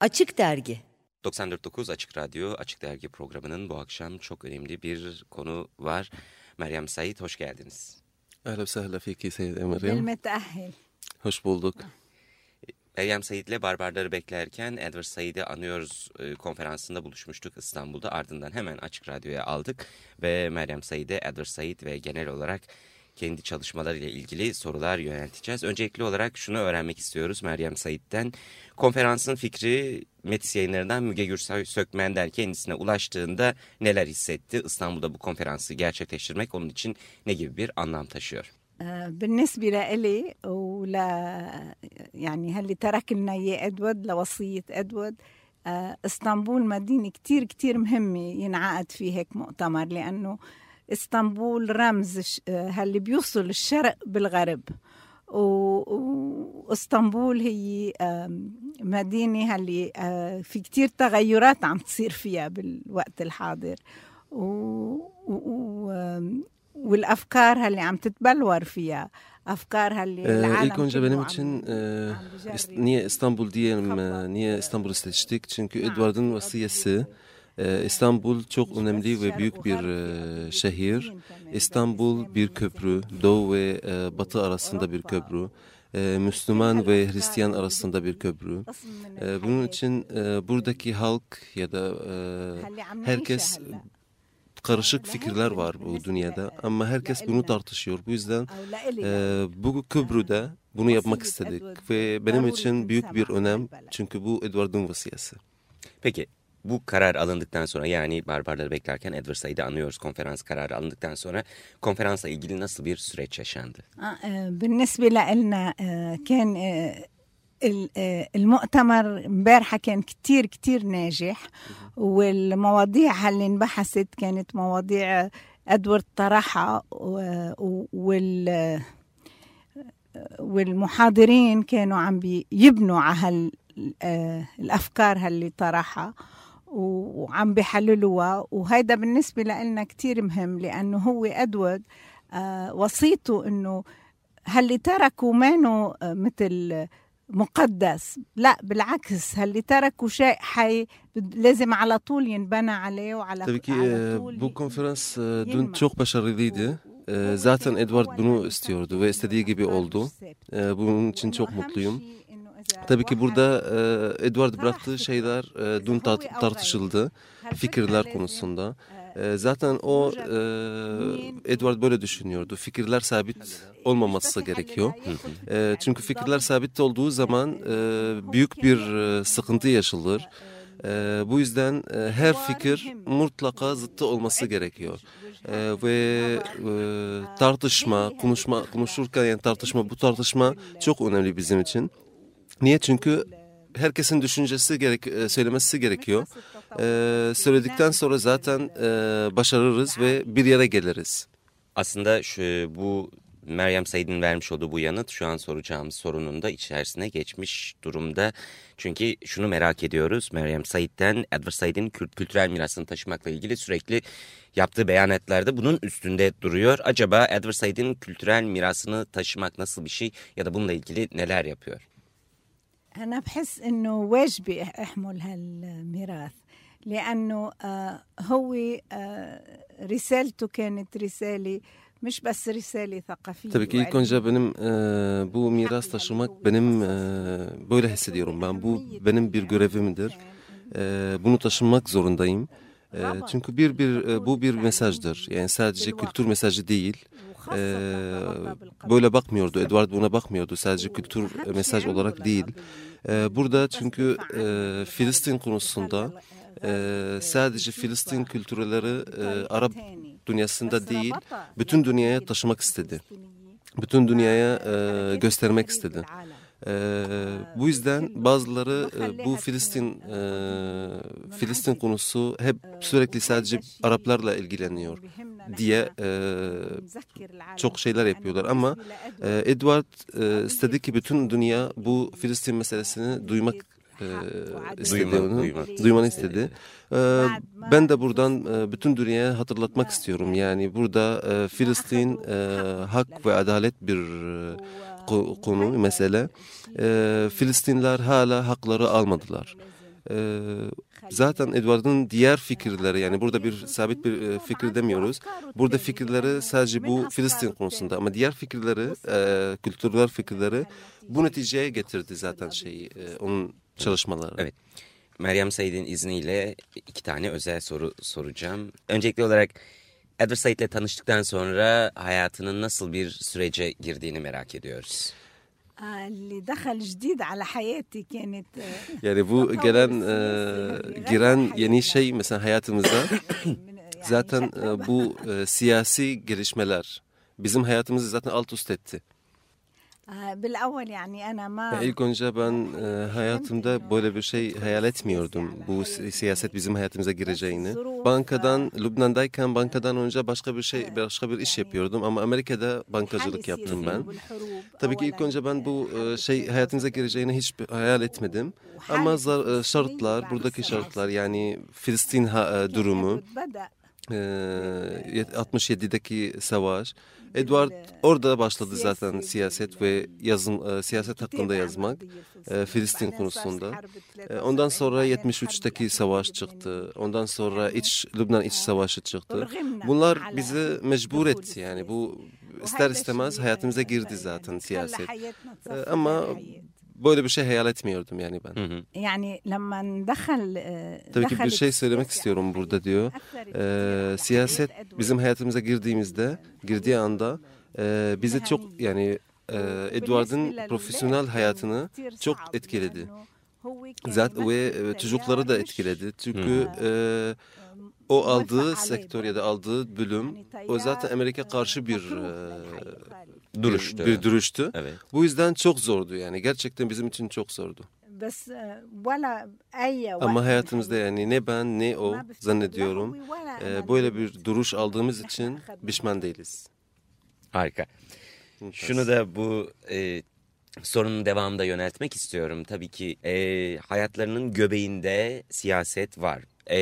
Açık Dergi 94.9 Açık Radyo Açık Dergi programının bu akşam çok önemli bir konu var. Meryem Said hoş geldiniz. Ahla ve sahla fiki Seyyid Meryem. Elmetahil. Hoş bulduk. Meryem Said ile Barbarları Beklerken Edward Said'i anıyoruz e, konferansında buluşmuştuk İstanbul'da. Ardından hemen Açık Radyo'ya aldık ve Meryem Said'e Edward Said ve genel olarak kendi çalışmalarıyla ilgili sorular yönelteceğiz. Öncelikli olarak şunu öğrenmek istiyoruz Meryem Said'den. Konferansın fikri Metis yayınlarından Müge Gürsay Sökmen'den kendisine ulaştığında neler hissetti? İstanbul'da bu konferansı gerçekleştirmek onun için ne gibi bir anlam taşıyor? آه، بالنسبة لإلي ولا يعني هاللي ترك لنا إياه إدوارد لوصية إدوارد آه، اسطنبول مدينة كتير كتير مهمة ينعقد فيه هيك مؤتمر لأنه إسطنبول رمز اللي بيوصل الشرق بالغرب. وإسطنبول هي مدينة اللي آه، في كتير تغيرات عم تصير فيها بالوقت الحاضر. و والأفكار اللي عم تتبلور فيها. أفكار اللي آه، العالم يكون جبنمتشن آه، نية إسطنبول دي نية إسطنبول استشتيك شنكو نعم، إدواردن وسياسي إيه. Ee, İstanbul çok önemli ve büyük bir e, şehir. İstanbul bir köprü, Doğu ve e, Batı arasında bir köprü. E, Müslüman ve Hristiyan arasında bir köprü. Bunun için buradaki halk ya da herkes karışık fikirler var bu dünyada ama herkes bunu tartışıyor. Bu yüzden bu köprüde bunu yapmak istedik ve benim için büyük bir önem çünkü bu Edward'ın vasiyesi. Peki bu karar alındıktan sonra yani Barbarları beklerken Edward Said'i anıyoruz. Konferans kararı alındıktan sonra konferansla ilgili nasıl bir süreç yaşandı? آه، آه، بالنسبة لنا كان آه، ال- آه، المؤتمر امبارحة كان كتير كتير ناجح. والمواضيع اللي انبحثت كانت مواضيع طرحها و- وال والمحاضرين كانوا عم بيبنوا على آه، الأفكار اللي طرحها. وعم بيحللوها وهيدا بالنسبة لنا كتير مهم لأنه هو أدوارد آه، وصيته إنه هاللي تركوا مانو آه، مثل مقدس لا بالعكس هاللي تركوا شيء حي لازم على طول ينبنى عليه وعلى على e, طول konferans dün yenmez. çok başarılıydı. E, zaten Edward bunu istiyordu ve istediği gibi oldu. Bunun için çok mutluyum. Tabii ki burada e, Edward bıraktığı şeyler e, dün tar- tartışıldı fikirler konusunda. E, zaten o e, Edward böyle düşünüyordu. Fikirler sabit olmaması gerekiyor. E, çünkü fikirler sabit olduğu zaman e, büyük bir e, sıkıntı yaşanır. E, bu yüzden e, her fikir mutlaka zıttı olması gerekiyor. E, ve e, tartışma, konuşma, konuşurken yani tartışma, bu tartışma çok önemli bizim için. Niye? Çünkü herkesin düşüncesi gerek, e, söylemesi gerekiyor. E, söyledikten sonra zaten e, başarırız ve bir yere geliriz. Aslında şu, bu Meryem Said'in vermiş olduğu bu yanıt şu an soracağımız sorunun da içerisine geçmiş durumda. Çünkü şunu merak ediyoruz Meryem Said'den Edward Said'in kült- kültürel mirasını taşımakla ilgili sürekli yaptığı beyanetlerde bunun üstünde duruyor. Acaba Edward Said'in kültürel mirasını taşımak nasıl bir şey ya da bununla ilgili neler yapıyor? أنا بحس إنه واجبي أحمل هالميراث لأنه آه، هو آه، رسالته كانت رسالة مش بس رسالة ثقافية طيب كي يكون جا بنم آه بو ميراث تشومك بنم آه بو له سديرون رمبان بو بنم بير görevi midir? Ee, bunu taşınmak zorundayım. Ee, بير بير آه، بو بير مساج در يعني سادجي كولتور مساج ديل E, böyle bakmıyordu. Edward buna bakmıyordu. Sadece kültür e, mesaj olarak değil. E, burada çünkü e, Filistin konusunda e, sadece Filistin kültürleri e, Arap dünyasında değil, bütün dünyaya taşımak istedi. Bütün dünyaya e, göstermek istedi. E, bu yüzden bazıları e, bu Filistin e, Filistin konusu hep sürekli sadece Araplarla ilgileniyor diye e, çok şeyler yapıyorlar ama e, Edward e, istedi ki bütün dünya bu Filistin meselesini duymak e, istedi Duyma- onu. duymak. Duymanı istedi. E, ben de buradan e, bütün dünyaya hatırlatmak istiyorum. Yani burada e, Filistin e, hak ve adalet bir e, ko- konu, mesele. E, Filistinler hala hakları almadılar. Ee, zaten Edward'ın diğer fikirleri yani burada bir sabit bir e, fikir demiyoruz. Burada fikirleri sadece bu Filistin konusunda ama diğer fikirleri, e, kültürel fikirleri bu neticeye getirdi zaten şeyi, e, onun çalışmaları. Evet. Meryem Said'in izniyle iki tane özel soru soracağım. Öncelikli olarak Edward Said ile tanıştıktan sonra hayatının nasıl bir sürece girdiğini merak ediyoruz. اللي دخل جديد على حياتي كانت Yani bu gelen, e, giren yeni şey mesela hayatımızda zaten e, bu e, siyasi gelişmeler bizim hayatımızı zaten alt üst etti. بالاول يعني انا ما Ya ilk önce ben e, hayatımda böyle bir şey hayal etmiyordum. Bu si- siyaset bizim hayatımıza gireceğini. Bankadan, Lübnan'dayken bankadan önce başka bir şey, başka bir iş yapıyordum ama Amerika'da bankacılık yaptım ben. Tabii ki ilk önce ben bu e, şey hayatımıza gireceğini hiç bir hayal etmedim. Ama zar- e, şartlar, buradaki şartlar yani Filistin ha- e, durumu, e, 67'deki savaş. Edward orada başladı zaten siyaset ve yazım e, siyaset hakkında yazmak e, Filistin konusunda. E, ondan sonra 73'teki savaş çıktı. Ondan sonra iç Lübnan iç savaşı çıktı. Bunlar bizi mecbur etti yani. Bu ister istemez hayatımıza girdi zaten siyaset. Ama böyle bir şey hayal etmiyordum yani ben. Hı hı. يعني لما دخل Tabii ki bir şey söylemek istiyorum burada diyor. Ee, siyaset bizim hayatımıza girdiğimizde, girdiği anda e, bizi çok yani e, Edward'ın profesyonel hayatını çok etkiledi. Zaten ve e, çocukları da etkiledi. Çünkü e, o aldığı sektör ya da aldığı bölüm o zaten Amerika karşı bir e, duruştu. Bir duruştu. Evet. Bu yüzden çok zordu yani gerçekten bizim için çok zordu. Ama hayatımızda yani ne ben ne o zannediyorum e, böyle bir duruş aldığımız için pişman değiliz. Harika. Şunu da bu e, sorunun devamında yöneltmek istiyorum. Tabii ki e, hayatlarının göbeğinde siyaset var E,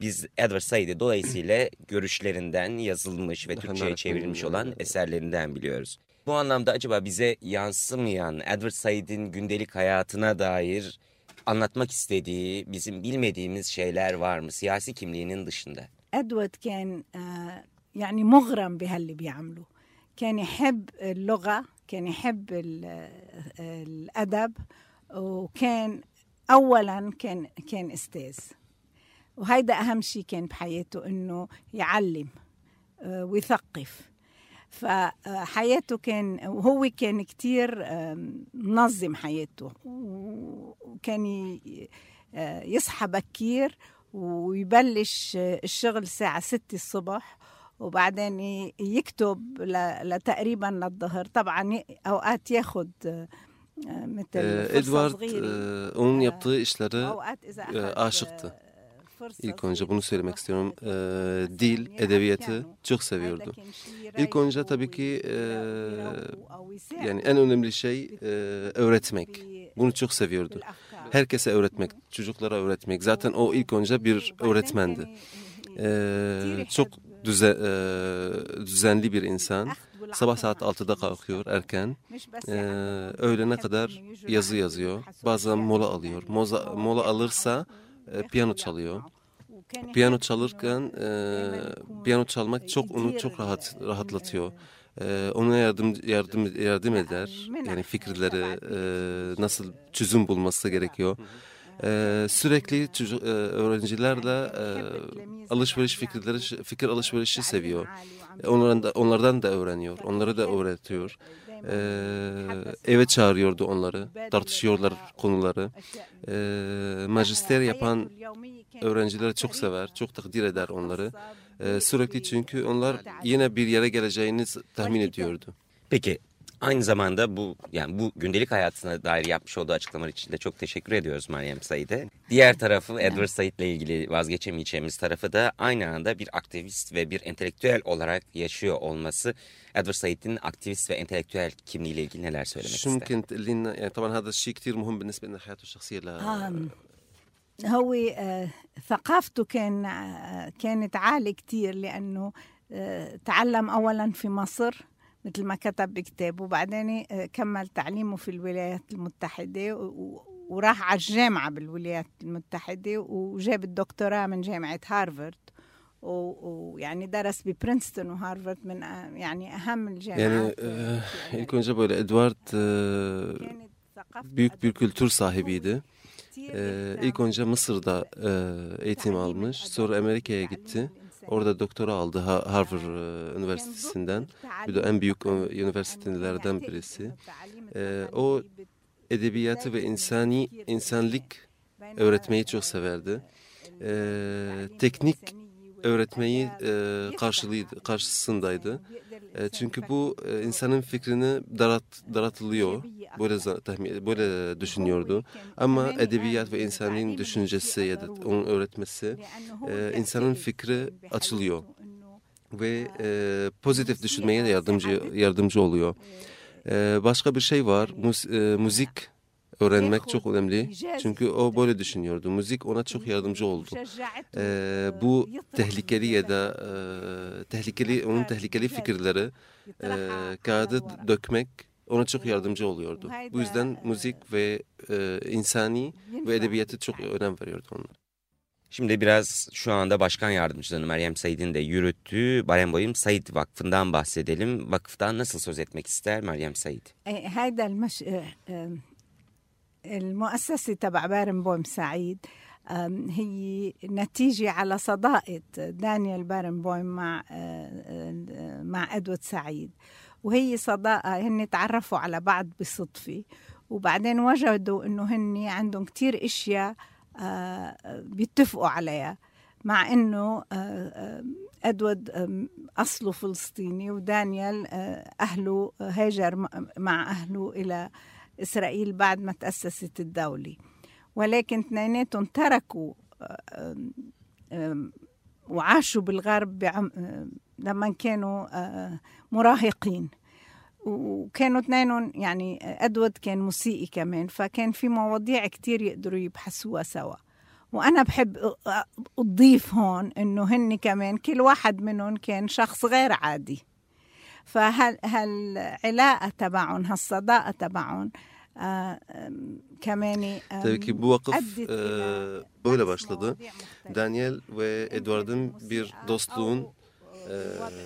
biz Edward Said'i dolayısıyla görüşlerinden yazılmış ve Daha Türkçe'ye merak çevrilmiş ediyorum. olan eserlerinden biliyoruz. Bu anlamda acaba bize yansımayan Edward Said'in gündelik hayatına dair anlatmak istediği, bizim bilmediğimiz şeyler var mı? Siyasi kimliğinin dışında. ادوارد كان آه، يعني مغرم بهاللي بيعمله كان يحب اللغة كان يحب ال- آه، الأدب وكان أولا كان كان أستاذ وهيدا أهم شيء كان بحياته إنه يعلم آه، ويثقف. فحياته كان وهو كان كتير منظم حياته وكان آه، يصحى بكير ويبلش آه، الشغل الساعة ستة الصبح وبعدين يكتب لتقريبا للظهر. طبعا أوقات ياخد مثل E, فرصة Edward صغيرة. e, onun yaptığı İlk önce bunu söylemek istiyorum. E, dil, edebiyatı çok seviyordu. İlk önce tabii ki e, yani en önemli şey e, öğretmek. Bunu çok seviyordu. Herkese öğretmek, çocuklara öğretmek. Zaten o ilk önce bir öğretmendi. E, çok düze, e, düzenli bir insan. Sabah saat 6'da kalkıyor erken. E, öğlene kadar yazı yazıyor. Bazen mola alıyor. Moza, mola alırsa e, piyano çalıyor. Piyano çalırken e, piyano çalmak çok onu çok rahat rahatlatıyor. E, ona yardım yardım yardım eder. Yani fikirleri e, nasıl çözüm bulması gerekiyor. E, sürekli çocuk, e, öğrencilerle e, alışveriş fikirleri fikir alışverişi seviyor. Onlardan da, onlardan da öğreniyor. Onları da öğretiyor. Ee, eve çağırıyordu onları. Tartışıyorlar konuları. Ee, magister yapan öğrencileri çok sever. Çok takdir eder onları. Ee, sürekli çünkü onlar yine bir yere geleceğini tahmin ediyordu. Peki aynı zamanda bu yani bu gündelik hayatına dair yapmış olduğu açıklamalar için de çok teşekkür ediyoruz Meryem Said'e. Diğer tarafı Edward Said ile ilgili vazgeçemeyeceğimiz tarafı da aynı anda bir aktivist ve bir entelektüel olarak yaşıyor olması. Edward Said'in aktivist ve entelektüel kimliğiyle ilgili neler söylemek شو ister? ممكن تقول لنا يعني طبعا هذا الشيء كثير مهم بالنسبه لنا حياته الشخصيه ل آم، هو آه، ثقافته كان آه، كانت عالية كتير لأنه آه، تعلم أولا في مصر مثل ما كتب بكتابه وبعدين كمل تعليمه في الولايات المتحدة وراح على الجامعة بالولايات المتحدة وجاب الدكتوراه من جامعة هارفارد ويعني درس ببرينستون وهارفارد من يعني أهم الجامعات önce böyle Edward e, büyük bir kültür sahibiydi. E, ilk önce Mısır'da e, eğitim almış. Sonra Amerika'ya gitti. Orada doktora aldı Harvard e, Üniversitesi'nden. Bir de en büyük üniversitelerden birisi. E, o edebiyatı ve insani insanlık öğretmeyi çok severdi. E, teknik öğretmeyi e, karşılıydı, karşısındaydı. E, çünkü bu e, insanın fikrini darat, daratılıyor. Böyle tahmin, böyle düşünüyordu. Ama edebiyat ve insanın düşüncesi ya da onun öğretmesi e, insanın fikri açılıyor ve e, pozitif düşünmeye de yardımcı yardımcı oluyor. E, başka bir şey var. Muz, e, müzik öğrenmek çok önemli. Çünkü o böyle düşünüyordu. Müzik ona çok yardımcı oldu. Ee, bu tehlikeli ya da e, tehlikeli onun tehlikeli fikirleri e, kağıdı dökmek ona çok yardımcı oluyordu. Bu yüzden müzik ve e, insani ve edebiyatı çok önem veriyordu onlar. Şimdi biraz şu anda başkan yardımcıları Meryem Said'in de yürüttüğü Bayram Bayım Said Vakfı'ndan bahsedelim. Vakıftan nasıl söz etmek ister Meryem Said? Haydel المؤسسة تبع بارنبويم سعيد هي نتيجة على صداقة دانيال بارنبويم مع مع أدوارد سعيد. وهي صداقة هن تعرفوا على بعض بصدفة. وبعدين وجدوا إنه هن عندهم كتير إشياء بيتفقوا عليها. مع إنه إدوارد أصله فلسطيني ودانيال أهله هاجر مع أهله إلى إسرائيل بعد ما تأسست الدولة. ولكن اثنيناتهم تركوا وعاشوا بالغرب لما كانوا مراهقين. وكانوا اثنينهم يعني أدود كان موسيقي كمان فكان في مواضيع كتير يقدروا يبحثوها سوا. وأنا بحب أضيف هون إنه هن كمان كل واحد منهم كان شخص غير عادي. فهالعلاقة تبعهم هالصداقة تبعهم كمان Tabii ki bu vakıf e, böyle başladı. Daniel ve Edward'ın bir dostluğun e,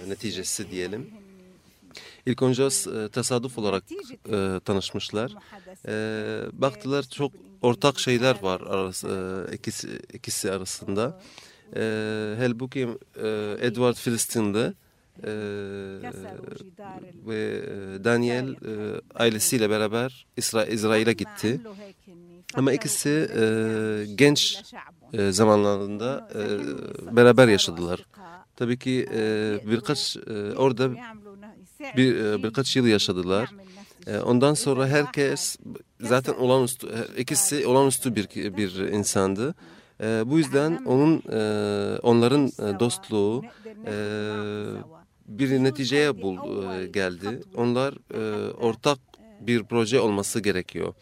neticesi diyelim. İlk önce e, tesadüf olarak e, tanışmışlar. E, baktılar çok ortak şeyler var arası, e, ikisi, ikisi arasında. E, halbuki e, Edward Filistin'de e, ve Daniel e, ailesiyle beraber İsra İsrail'e gitti. Ama ikisi e, genç e, zamanlarında e, beraber yaşadılar. Tabii ki e, birkaç e, orada bir e, birkaç yıl yaşadılar. E, ondan sonra herkes zaten olağanüstü ikisi olağanüstü bir bir insandı. E, bu yüzden onun e, onların dostluğu e, bir neticeye bul, e, geldi. Onlar e, ortak bir proje olması gerekiyor.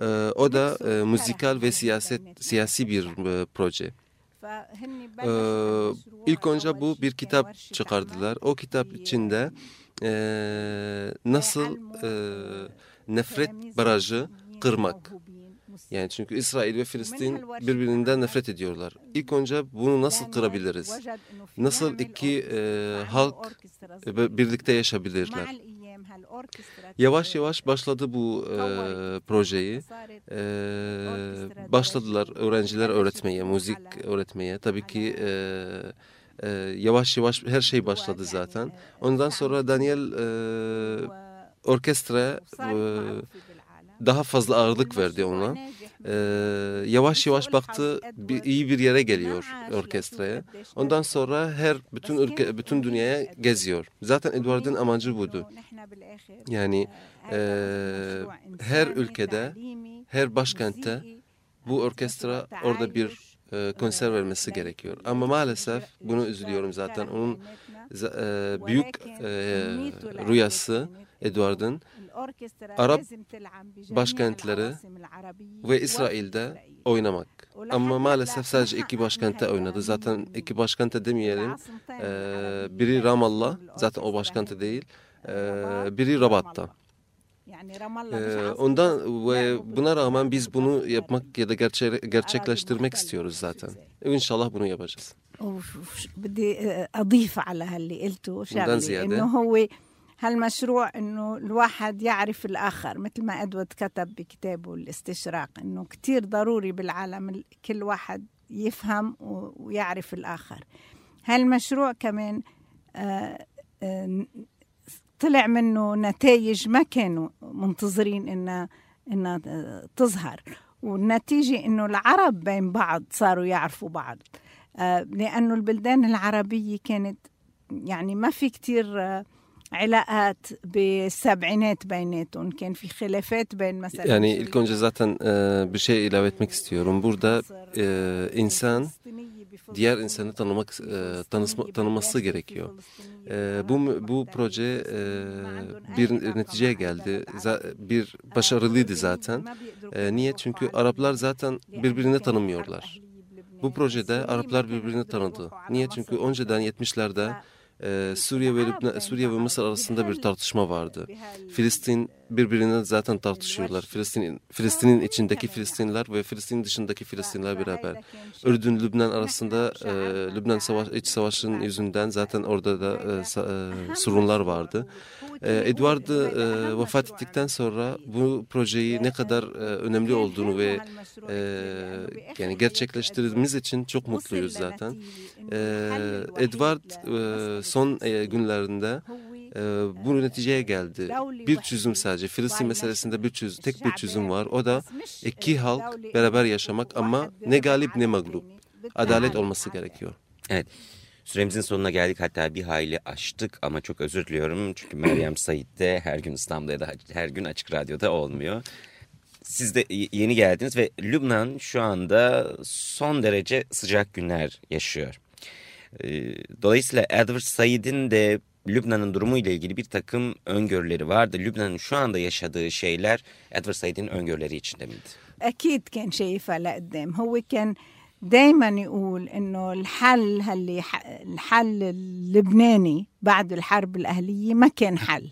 E, o da müzikal ve siyaset siyasi bir proje. İlk önce bu bir kitap çıkardılar. O kitap içinde nasıl nefret barajı kırmak. Yani çünkü İsrail ve Filistin birbirinden nefret ediyorlar. İlk önce bunu nasıl kırabiliriz? Nasıl iki e, halk birlikte yaşayabilirler? Yavaş yavaş başladı bu e, projeyi. E, başladılar öğrenciler öğretmeye, müzik öğretmeye. Tabii ki e, e, yavaş yavaş her şey başladı zaten. Ondan sonra Daniel e, orkestra e, daha fazla ağırlık verdi ona. Ee, yavaş yavaş baktı bir, iyi bir yere geliyor orkestraya. Ondan sonra her bütün ülke bütün dünyaya geziyor. Zaten Edward'ın amacı buydu. Yani e, her ülkede, her başkentte bu orkestra orada bir e, konser vermesi gerekiyor. Ama maalesef bunu üzülüyorum zaten. Onun e, büyük e, rüyası Edward'ın Arap başkentleri ve İsrail'de oynamak. Ama maalesef sadece iki başkentte oynadı. Zaten iki başkente demeyelim. Ee, biri Ramallah, zaten o başkente değil. Ee, biri Rabat'ta. Yani Ramallah Ee, مش عاصمة ondan مصر. ve يعني buna rağmen biz bunu بتضل yapmak ya da gerçe, gerçekleştirmek أراضي istiyoruz محتلة zaten. وشو İnşallah bunu yapacağız. وف- وف- بدي أضيف على هاللي قلته شغلة زيادة. إنه هو هالمشروع إنه الواحد يعرف الآخر مثل ما أدوارد كتب بكتابه الاستشراق إنه كتير ضروري بالعالم ال- كل واحد يفهم ويعرف الآخر. هالمشروع كمان آه، آه، طلع منه نتائج ما كانوا منتظرين إنها إنها تظهر. والنتيجة إنه العرب بين بعض صاروا يعرفوا بعض. آه، لأنه البلدان العربية كانت يعني ما في كتير آه، علاقات بالسبعينات بيناتهم كان في خلافات بين مثلا Yani ilk önce zaten e, bir şey ilave etmek istiyorum. Burada e, insan diğer insanı tanımak e, tanısma, tanıması gerekiyor. E, bu bu proje e, bir neticeye geldi. Za- bir başarılıydı zaten. E, niye? Çünkü Araplar zaten birbirini tanımıyorlar. Bu projede Araplar birbirini tanıdı. Niye? Çünkü önceden 70'lerde Suriye ve Suriye ve Mısır arasında bir tartışma vardı. Filistin birbirine zaten tartışıyorlar. Filistin Filistin'in içindeki Filistinliler ve Filistin dışındaki Filistinliler beraber. Ürdün Lübnan arasında e, Lübnan savaş iç savaşının yüzünden zaten orada da e, sorunlar vardı. E, Edward e, vefat ettikten sonra bu projeyi ne kadar e, önemli olduğunu ve e, yani. Gerçekleştirdiğimiz için çok mutluyuz zaten. E, Edward e, son e, günlerinde bu neticeye geldi. Bir çözüm sadece. Filistin meselesinde bir çözüm, tek bir çözüm var. O da iki halk beraber yaşamak ama ne galip ne mağlup. Adalet olması gerekiyor. Evet. Süremizin sonuna geldik hatta bir hayli aştık ama çok özür diliyorum. Çünkü Meryem Sait de her gün İstanbul'da ya da her gün Açık Radyo'da olmuyor. Siz de yeni geldiniz ve Lübnan şu anda son derece sıcak günler yaşıyor. Ee, Dolayısıyla Edward Said'in de Lübnan'ın durumu ile ilgili bir takım öngörüleri vardı. Lübnan'ın şu anda yaşadığı şeyler Edward Said'in öngörüleri içinde miydi? أكيد كان شايفها لقدام هو كان دايما يقول إنه الحل اللي الحل اللبناني بعد الحرب الأهلية ما كان حل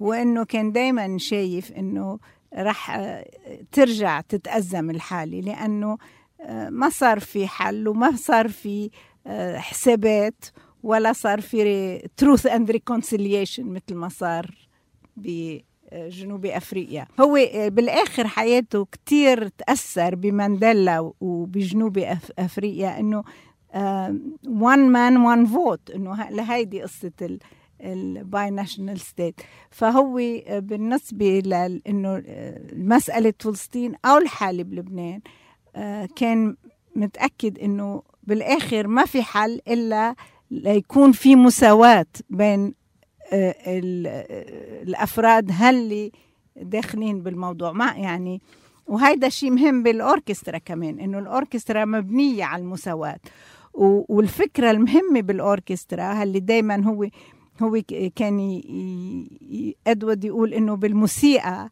وإنه كان دايما شايف إنه آه، ترجع تتأزم الحالة لأنه آه، ما صار في حل وما صار في آه، حسابات ولا صار في تروث اند ريكونسيليشن مثل ما صار بجنوب أفريقيا. هو بالآخر حياته كثير تأثر بمانديلا وبجنوب أفريقيا إنه وان مان وان فوت إنه لهيدي قصة الباي ناشونال ستيت فهو آه، بالنسبة لأنه آه، مسألة فلسطين أو الحاله بلبنان آه، كان متأكد إنه بالآخر ما في حل إلا ليكون في مساواة بين آه، آه، الأفراد هاللي داخلين بالموضوع. ما يعني وهيدا شيء مهم بالأوركسترا كمان إنه الأوركسترا مبنية على المساواة. والفكرة المهمة بالأوركسترا اللي دايما هو هو كان إدوارد يقول إنه بالموسيقى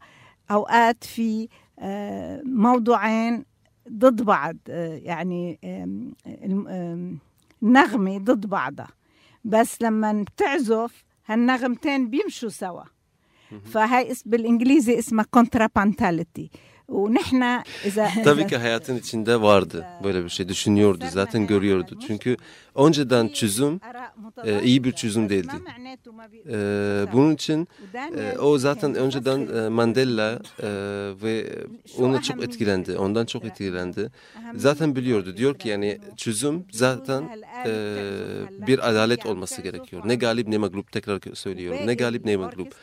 أوقات في آه، موضوعين ضد بعض. يعني النغمة ضد بعضها. بس لما بتعزف هالنغمتين بيمشوا سوا. فهي بالإنجليزي اسمها كونترابانتاليتي ونحن اذا Tabii ki hayatın içinde vardı böyle bir şey düşünüyordu zaten görüyordu. Çünkü önceden çözüm e, iyi bir çözüm değildi. E, bunun için e, o zaten önceden e, Mandela e, ve onu çok etkilendi. Ondan çok etkilendi. Zaten biliyordu. Diyor ki yani çözüm zaten e, bir adalet olması gerekiyor. Ne galip ne mağlup tekrar söylüyorum. Ne galip ne mağlup.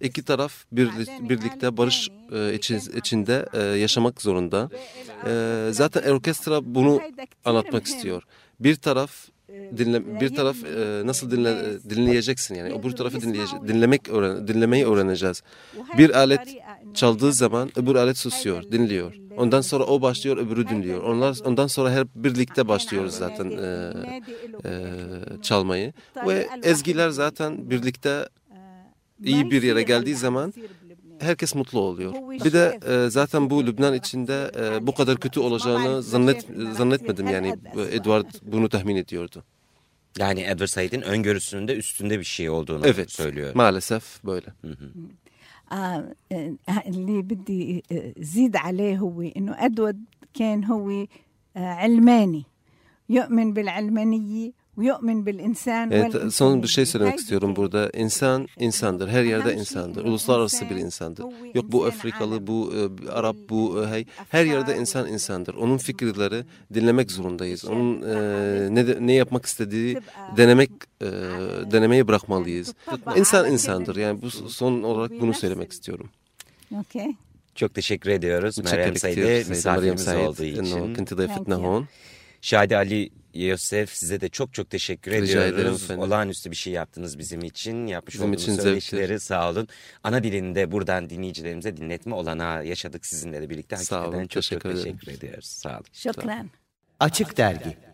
İki taraf birli- birlikte barış e, için- içinde e, yaşamak zorunda. E, zaten orkestra bunu anlatmak istiyor. Bir taraf dinle, bir taraf e, nasıl dinle, dinleyeceksin yani. Öbür tarafı dinleyece, dinlemek öğren, dinlemeyi öğreneceğiz. Bir alet çaldığı zaman öbür alet susuyor, dinliyor. Ondan sonra o başlıyor, öbürü dinliyor. Onlar ondan sonra hep birlikte başlıyoruz zaten e, e, çalmayı. Ve ezgiler zaten birlikte iyi bir yere geldiği zaman herkes mutlu oluyor. Bir de e, zaten bu Lübnan içinde e, bu kadar kötü olacağını zannet zannetmedim yani e, Edward bunu tahmin ediyordu. Yani Edward Said'in öngörüsünün de üstünde bir şey olduğunu Evet. söylüyor. Maalesef böyle. آه اللي بدي زيد عليه هو انه ادود كان هو آه علماني يؤمن بالعلمانيه ويؤمن بالإنسان Evet, e, son bir şey söylemek istiyorum burada. İnsan insandır. Her yerde insandır. Uluslararası bir insandır. Yok bu Afrikalı, bu Arap, bu e, e, hey. Her yerde insan insandır. Onun fikirleri dinlemek zorundayız. Onun ne ne yapmak istediği denemek denemeyi bırakmalıyız. İnsan insandır. Yani bu son olarak bunu söylemek istiyorum. Okay. Çok teşekkür ediyoruz Meryem Said'e misafirimiz olduğu için. Şahide Ali Yosef size de çok çok teşekkür Rica ediyoruz. Ederim Olağanüstü bir şey yaptınız bizim için. Yapmış bizim olduğunuz için söyleşileri zevktir. sağ olun. Ana dilinde buradan dinleyicilerimize dinletme olanağı yaşadık sizinle de birlikte. Hakikaten sağ olun. Çok teşekkür çok teşekkür ediyoruz. Sağ olun. Şükran. Açık Dergi